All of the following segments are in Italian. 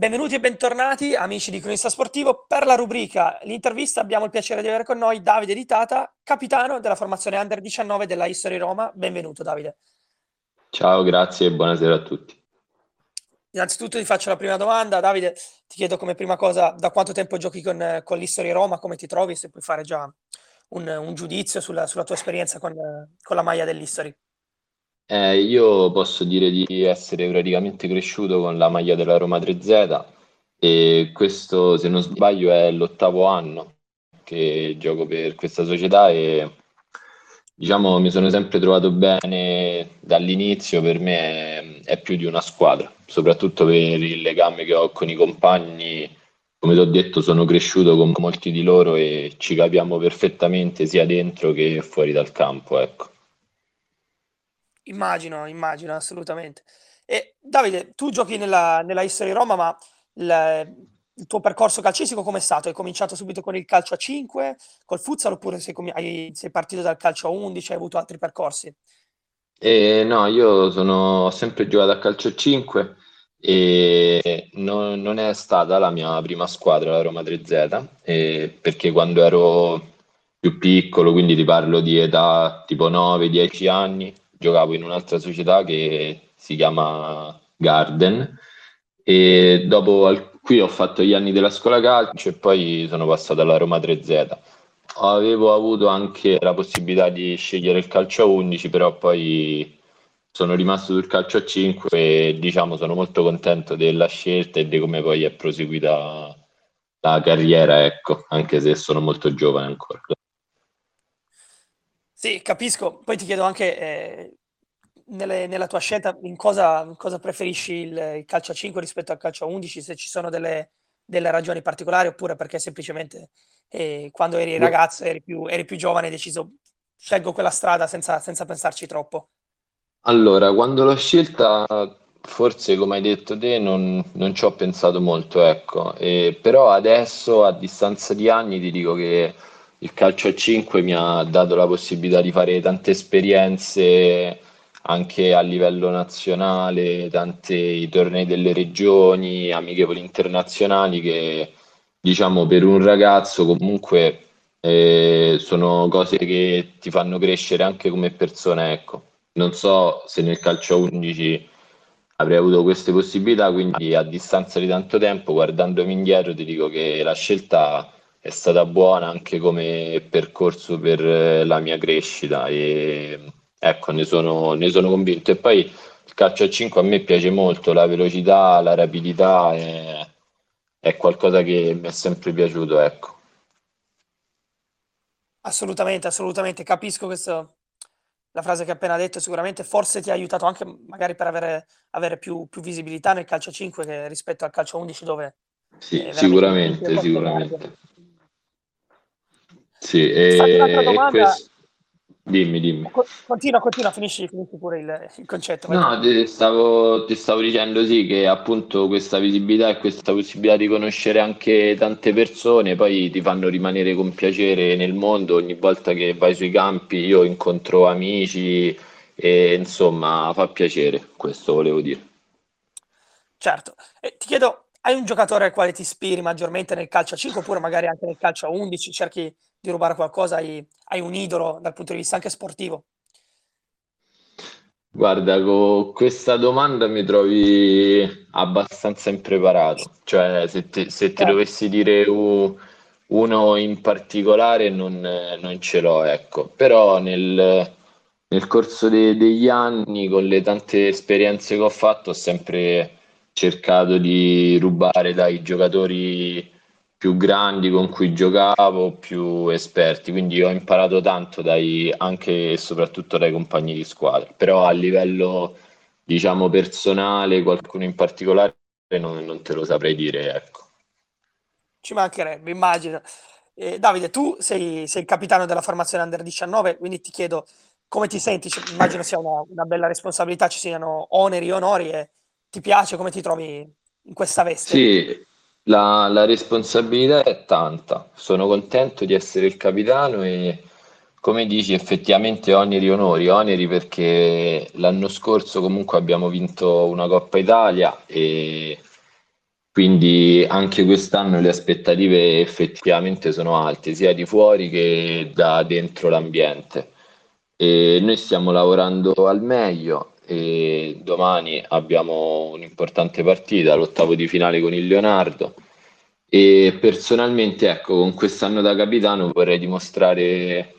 Benvenuti e bentornati amici di Cronista Sportivo. Per la rubrica l'intervista abbiamo il piacere di avere con noi Davide Di Tata, capitano della formazione Under 19 della History Roma. Benvenuto Davide. Ciao, grazie e buonasera a tutti. Innanzitutto ti faccio la prima domanda. Davide, ti chiedo come prima cosa da quanto tempo giochi con, con l'History Roma, come ti trovi, se puoi fare già un, un giudizio sulla, sulla, tua esperienza con, con la maglia dell'History. Eh, io posso dire di essere praticamente cresciuto con la maglia della Roma 3Z e questo, se non sbaglio, è l'ottavo anno che gioco per questa società e diciamo mi sono sempre trovato bene dall'inizio, per me è, è più di una squadra, soprattutto per il legame che ho con i compagni. Come ti ho detto, sono cresciuto con molti di loro e ci capiamo perfettamente sia dentro che fuori dal campo, ecco. Immagino, immagino, assolutamente. E Davide, tu giochi nella, nella History Roma, ma il, il tuo percorso calcistico com'è stato? Hai cominciato subito con il calcio a 5, col futsal, oppure sei, hai, sei partito dal calcio a 11, hai avuto altri percorsi? Eh, no, io sono, sempre giocato a calcio a 5 e non, non è stata la mia prima squadra, la Roma 3Z, eh, perché quando ero più piccolo, quindi ti parlo di età tipo 9-10 anni, giocavo in un'altra società che si chiama Garden e dopo qui ho fatto gli anni della scuola calcio e poi sono passato alla Roma 3Z. Avevo avuto anche la possibilità di scegliere il calcio a 11, però poi sono rimasto sul calcio a 5 e diciamo sono molto contento della scelta e di come poi è proseguita la carriera, ecco, anche se sono molto giovane ancora. Sì, capisco. Poi ti chiedo anche, eh, nelle- nella tua scelta, in cosa, in cosa preferisci il, il calcio a 5 rispetto al calcio a 11, se ci sono delle, delle ragioni particolari oppure perché semplicemente eh, quando eri ragazzo, eri più, eri più giovane, hai deciso scelgo quella strada senza, senza pensarci troppo. Allora, quando l'ho scelta, forse come hai detto te, non, non ci ho pensato molto, ecco. E, però adesso, a distanza di anni, ti dico che il calcio a 5 mi ha dato la possibilità di fare tante esperienze anche a livello nazionale, tanti tornei delle regioni, amichevoli internazionali che diciamo per un ragazzo comunque eh, sono cose che ti fanno crescere anche come persona, ecco. Non so se nel calcio a 11 avrei avuto queste possibilità, quindi a distanza di tanto tempo, guardandomi indietro, ti dico che la scelta è stata buona anche come percorso per eh, la mia crescita e ecco, ne sono, ne sono convinto. E poi il calcio a 5 a me piace molto, la velocità, la rapidità è, è qualcosa che mi è sempre piaciuto, ecco. Assolutamente, assolutamente, capisco questo, la frase che hai appena detto, sicuramente forse ti ha aiutato anche magari per avere, avere più, più visibilità nel calcio a 5 che rispetto al calcio a 11 dove... Sì, sicuramente, sicuramente. Sì, e, e questo... Dimmi, dimmi. Continua, continua, finisci, finisci pure il, il concetto. No, ti stavo, ti stavo, dicendo sì che appunto questa visibilità e questa possibilità di conoscere anche tante persone poi ti fanno rimanere con piacere nel mondo. Ogni volta che vai sui campi io incontro amici e insomma fa piacere, questo volevo dire. Certo, e ti chiedo, hai un giocatore al quale ti ispiri maggiormente nel calcio a 5 oppure magari anche nel calcio a 11? Cerchi di rubare qualcosa, hai, hai un idolo dal punto di vista anche sportivo? Guarda, con questa domanda mi trovi abbastanza impreparato, cioè se, te, se ti certo. dovessi dire uh, uno in particolare non, non, ce l'ho, ecco, però nel, nel corso de, degli anni, con le tante esperienze che ho fatto, ho sempre cercato di rubare dai giocatori più grandi con cui giocavo, più esperti, quindi ho imparato tanto dai, anche e soprattutto dai compagni di squadra, però a livello diciamo personale, qualcuno in particolare non, non te lo saprei dire, ecco. Ci mancherebbe, immagino. Eh, Davide, tu sei, sei, il capitano della formazione Under 19, quindi ti chiedo come ti senti, cioè, immagino sia una, una bella responsabilità, ci siano oneri e onori e ti piace, come ti trovi in questa veste? Sì, la, la responsabilità è tanta, sono contento di essere il capitano e come dici effettivamente oneri e onori, oneri perché l'anno scorso comunque abbiamo vinto una Coppa Italia e quindi anche quest'anno le aspettative effettivamente sono alte, sia di fuori che da dentro l'ambiente. E noi stiamo lavorando al meglio e domani abbiamo un'importante partita, l'ottavo di finale con il Leonardo. E personalmente, ecco, con quest'anno da capitano vorrei dimostrare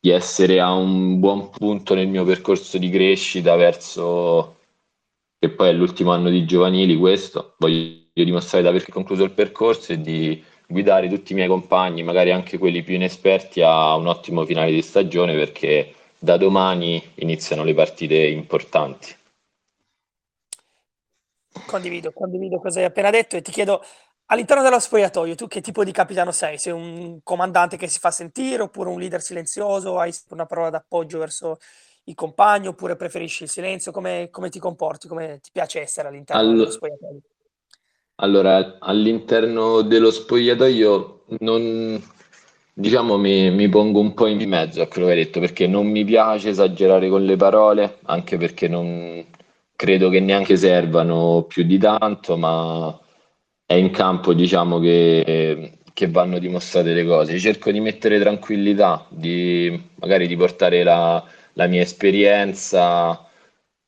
di essere a un buon punto nel mio percorso di crescita verso che poi è l'ultimo anno di giovanili questo, voglio dimostrare di aver concluso il percorso e di guidare tutti i miei compagni, magari anche quelli più inesperti, a un ottimo finale di stagione perché da domani iniziano le partite importanti. Condivido, condivido cosa hai appena detto e ti chiedo all'interno dello spogliatoio tu che tipo di capitano sei? Sei un comandante che si fa sentire oppure un leader silenzioso? Hai una parola d'appoggio verso i compagni oppure preferisci il silenzio? Come, come ti comporti? Come ti piace essere all'interno All... dello spogliatoio? Allora, all'interno dello spogliatoio non, diciamo, mi, mi, pongo un po' in mezzo a quello che hai detto perché non mi piace esagerare con le parole, anche perché non credo che neanche servano più di tanto, ma è in campo, diciamo, che, che vanno dimostrate le cose. Cerco di mettere tranquillità, di magari di portare la, la mia esperienza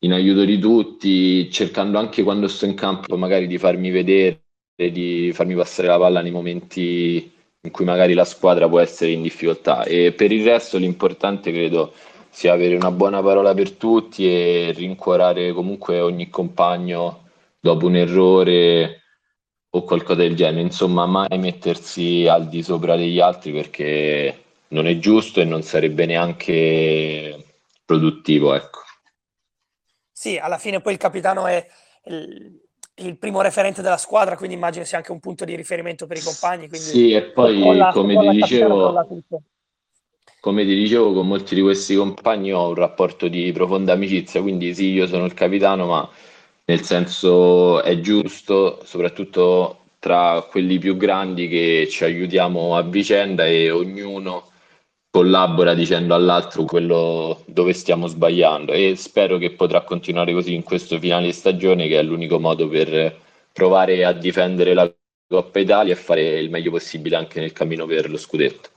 in aiuto di tutti, cercando anche quando sto in campo magari di farmi vedere, di farmi passare la palla nei momenti in cui magari la squadra può essere in difficoltà. E per il resto l'importante credo sia avere una buona parola per tutti e rincuorare comunque ogni compagno dopo un errore o qualcosa del genere. Insomma, mai mettersi al di sopra degli altri perché non è giusto e non sarebbe neanche produttivo, ecco. Sì, alla fine poi il capitano è il, il primo referente della squadra, quindi immagino sia anche un punto di riferimento per i compagni. Sì, e poi la, come ti dicevo, come ti dicevo, con molti di questi compagni ho un rapporto di profonda amicizia, quindi sì, io sono il capitano, ma nel senso è giusto, soprattutto tra quelli più grandi, che ci aiutiamo a vicenda e ognuno collabora dicendo all'altro quello dove stiamo sbagliando e spero che potrà continuare così in questo finale di stagione che è l'unico modo per provare a difendere la Coppa Italia e fare il meglio possibile anche nel cammino per lo scudetto.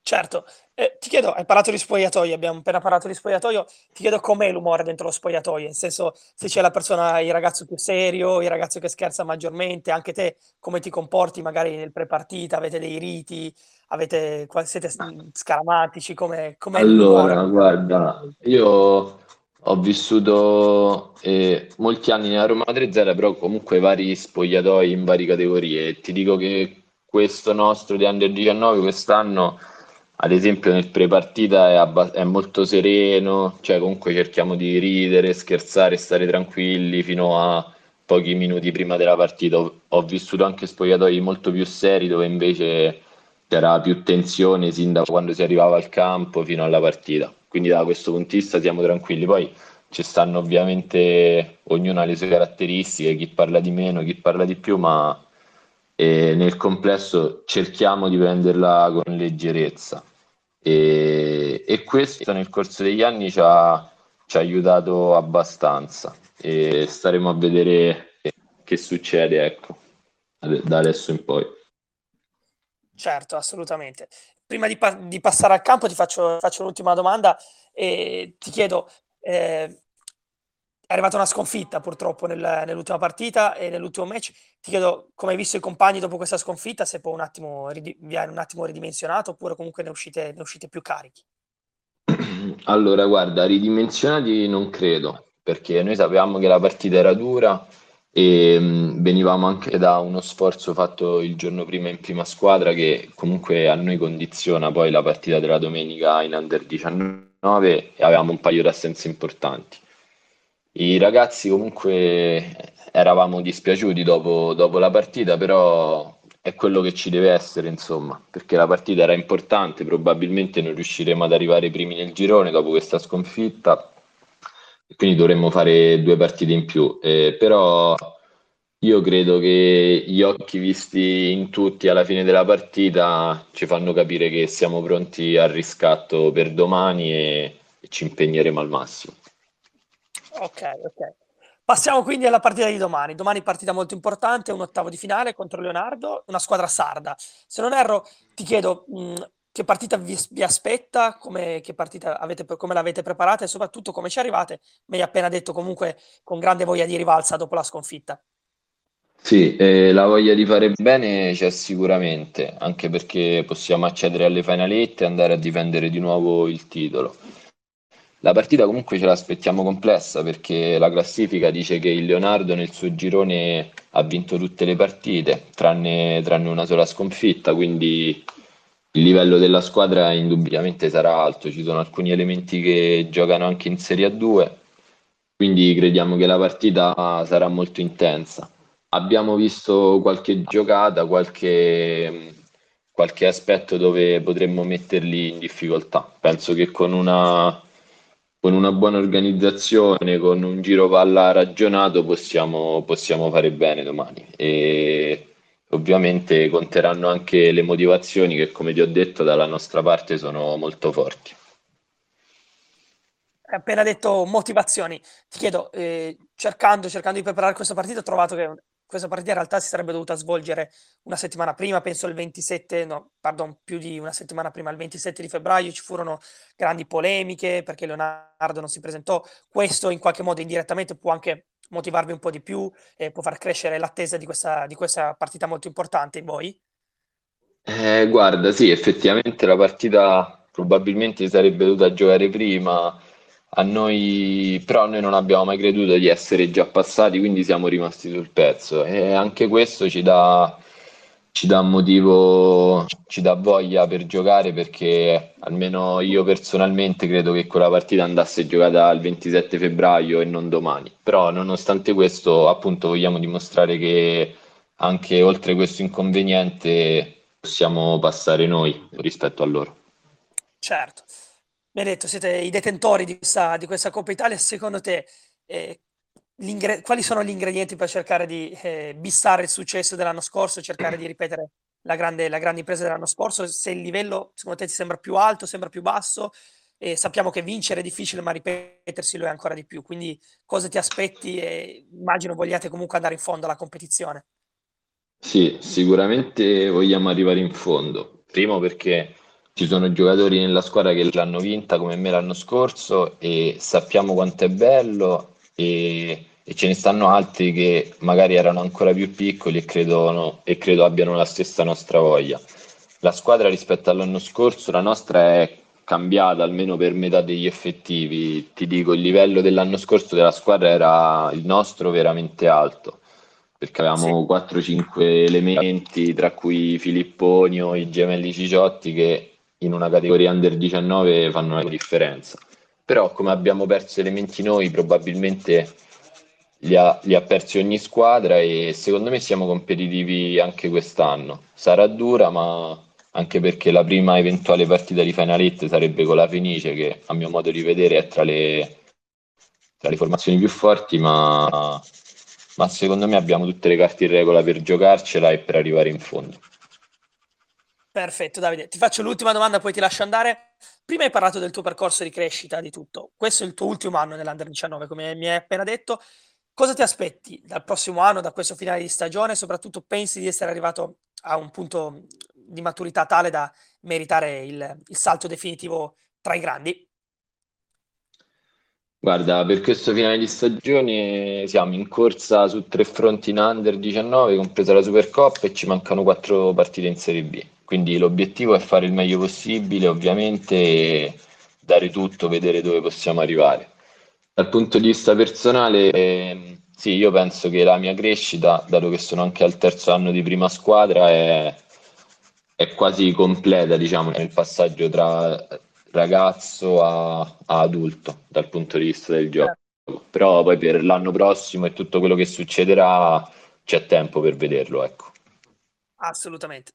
Certo, eh, ti chiedo, hai parlato di spogliatoio, abbiamo appena parlato di spogliatoio, ti chiedo com'è l'umore dentro lo spogliatoio, nel senso se c'è la persona, il ragazzo più serio, il ragazzo che scherza maggiormente, anche te come ti comporti magari nel pre-partita, avete dei riti, avete, siete scaramatici, come Allora, guarda, io ho vissuto eh, molti anni nella Roma 3-0, però comunque vari spogliatoi in varie categorie e ti dico che questo nostro di Under 19 quest'anno ad esempio nel pre-partita è, abba- è, molto sereno, cioè comunque cerchiamo di ridere, scherzare, stare tranquilli fino a pochi minuti prima della partita. Ho, ho vissuto anche spogliatoi molto più seri dove invece c'era più tensione sin da quando si arrivava al campo fino alla partita. Quindi da questo punto di vista siamo tranquilli. Poi ci stanno ovviamente, ognuno ha le sue caratteristiche, chi parla di meno, chi parla di più, ma e nel complesso cerchiamo di prenderla con leggerezza e, e questo nel corso degli anni ci ha, ci ha, aiutato abbastanza e staremo a vedere che succede ecco, da adesso in poi. Certo, assolutamente. Prima di, pa- di passare al campo ti faccio, faccio l'ultima domanda e ti chiedo, eh, è arrivata una sconfitta purtroppo nel, nell'ultima partita e nell'ultimo match. Ti chiedo come hai visto i compagni dopo questa sconfitta, se poi un attimo, vi hai un attimo ridimensionato oppure comunque ne uscite, ne uscite più carichi. Allora, guarda, ridimensionati non credo, perché noi sapevamo che la partita era dura e mh, venivamo anche da uno sforzo fatto il giorno prima in prima squadra che comunque a noi condiziona poi la partita della domenica in Under 19 e avevamo un paio di assenze importanti. I ragazzi comunque eravamo dispiaciuti dopo, dopo la partita, però è quello che ci deve essere, insomma, perché la partita era importante, probabilmente non riusciremo ad arrivare primi nel girone dopo questa sconfitta, quindi dovremmo fare due partite in più. Eh, però io credo che gli occhi visti in tutti alla fine della partita ci fanno capire che siamo pronti al riscatto per domani e, e ci impegneremo al massimo. Ok, ok. Passiamo quindi alla partita di domani. Domani partita molto importante, un ottavo di finale contro Leonardo, una squadra sarda. Se non erro, ti chiedo mh, che partita vi, vi aspetta, come, partita avete, come l'avete preparata e soprattutto come ci arrivate. Mi hai appena detto comunque con grande voglia di rivalsa dopo la sconfitta. Sì, eh, la voglia di fare bene c'è sicuramente, anche perché possiamo accedere alle finalette e andare a difendere di nuovo il titolo. La partita comunque ce l'aspettiamo complessa perché la classifica dice che il Leonardo nel suo girone ha vinto tutte le partite, tranne, tranne una sola sconfitta, quindi il livello della squadra indubbiamente sarà alto. Ci sono alcuni elementi che giocano anche in Serie A2, quindi crediamo che la partita sarà molto intensa. Abbiamo visto qualche giocata, qualche, qualche aspetto dove potremmo metterli in difficoltà. Penso che con una con una buona organizzazione, con un giro palla ragionato, possiamo, possiamo fare bene domani. E ovviamente conteranno anche le motivazioni che, come ti ho detto, dalla nostra parte sono molto forti. Hai appena detto motivazioni, ti chiedo, eh, cercando, cercando di preparare questa partita, ho trovato che questa partita in realtà si sarebbe dovuta svolgere una settimana prima, penso il 27, no, pardon, più di una settimana prima, il 27 di febbraio ci furono grandi polemiche perché Leonardo non si presentò. Questo in qualche modo indirettamente può anche motivarvi un po' di più e può far crescere l'attesa di questa, di questa partita molto importante in voi? Eh, guarda, sì, effettivamente la partita probabilmente si sarebbe dovuta giocare prima a noi, però noi non abbiamo mai creduto di essere già passati, quindi siamo rimasti sul pezzo e anche questo ci dà, ci dà motivo, ci dà voglia per giocare perché almeno io personalmente credo che quella partita andasse giocata il 27 febbraio e non domani. Però nonostante questo, appunto, vogliamo dimostrare che anche oltre questo inconveniente possiamo passare noi rispetto a loro. Certo mi hai detto, siete i detentori di questa, di questa Coppa Italia, secondo te eh, quali sono gli ingredienti per cercare di eh, bissare il successo dell'anno scorso, cercare di ripetere la grande, la grande impresa dell'anno scorso? Se il livello secondo te ti sembra più alto, sembra più basso? E sappiamo che vincere è difficile, ma ripetersi lo è ancora di più. Quindi cosa ti aspetti? E immagino vogliate comunque andare in fondo alla competizione. Sì, sicuramente vogliamo arrivare in fondo. Primo perché ci sono giocatori nella squadra che l'hanno vinta come me l'anno scorso e sappiamo quanto è bello e, e ce ne stanno altri che magari erano ancora più piccoli e, credono, e credo abbiano la stessa nostra voglia. La squadra rispetto all'anno scorso, la nostra è cambiata almeno per metà degli effettivi. Ti dico, il livello dell'anno scorso della squadra era il nostro veramente alto perché avevamo sì. 4-5 elementi, tra cui Filipponi o i gemelli Ciciotti, che in una categoria under 19 fanno una differenza. Però come abbiamo perso elementi noi, probabilmente li ha, li ha persi ogni squadra e secondo me siamo competitivi anche quest'anno. Sarà dura, ma anche perché la prima eventuale partita di finalette sarebbe con la Fenice, che a mio modo di vedere è tra le, tra le formazioni più forti, ma, ma secondo me abbiamo tutte le carte in regola per giocarcela e per arrivare in fondo. Perfetto, Davide. Ti faccio l'ultima domanda, poi ti lascio andare. Prima hai parlato del tuo percorso di crescita, di tutto. Questo è il tuo ultimo anno nell'Under 19, come mi hai appena detto. Cosa ti aspetti dal prossimo anno, da questo finale di stagione? Soprattutto pensi di essere arrivato a un punto di maturità tale da meritare il, il salto definitivo tra i grandi? Guarda, per questo finale di stagione siamo in corsa su tre fronti in Under 19, compresa la Supercoppa, e ci mancano quattro partite in Serie B. Quindi l'obiettivo è fare il meglio possibile, ovviamente, dare tutto, vedere dove possiamo arrivare. Dal punto di vista personale, eh, sì, io penso che la mia crescita, dato che sono anche al terzo anno di prima squadra, è, è quasi completa, diciamo, nel passaggio tra ragazzo a, a, adulto dal punto di vista del gioco. Però poi per l'anno prossimo e tutto quello che succederà c'è tempo per vederlo, ecco. Assolutamente.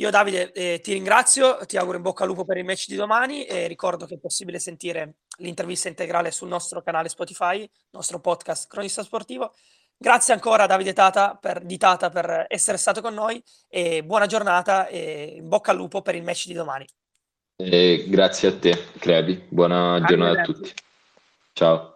Io Davide eh, ti ringrazio, ti auguro in bocca al lupo per il match di domani e ricordo che è possibile sentire l'intervista integrale sul nostro canale Spotify, nostro podcast Cronista Sportivo. Grazie ancora Davide Tata per, di Tata per essere stato con noi e buona giornata e in bocca al lupo per il match di domani. Eh, grazie a te, Crepi. Buona giornata a tutti. Ciao.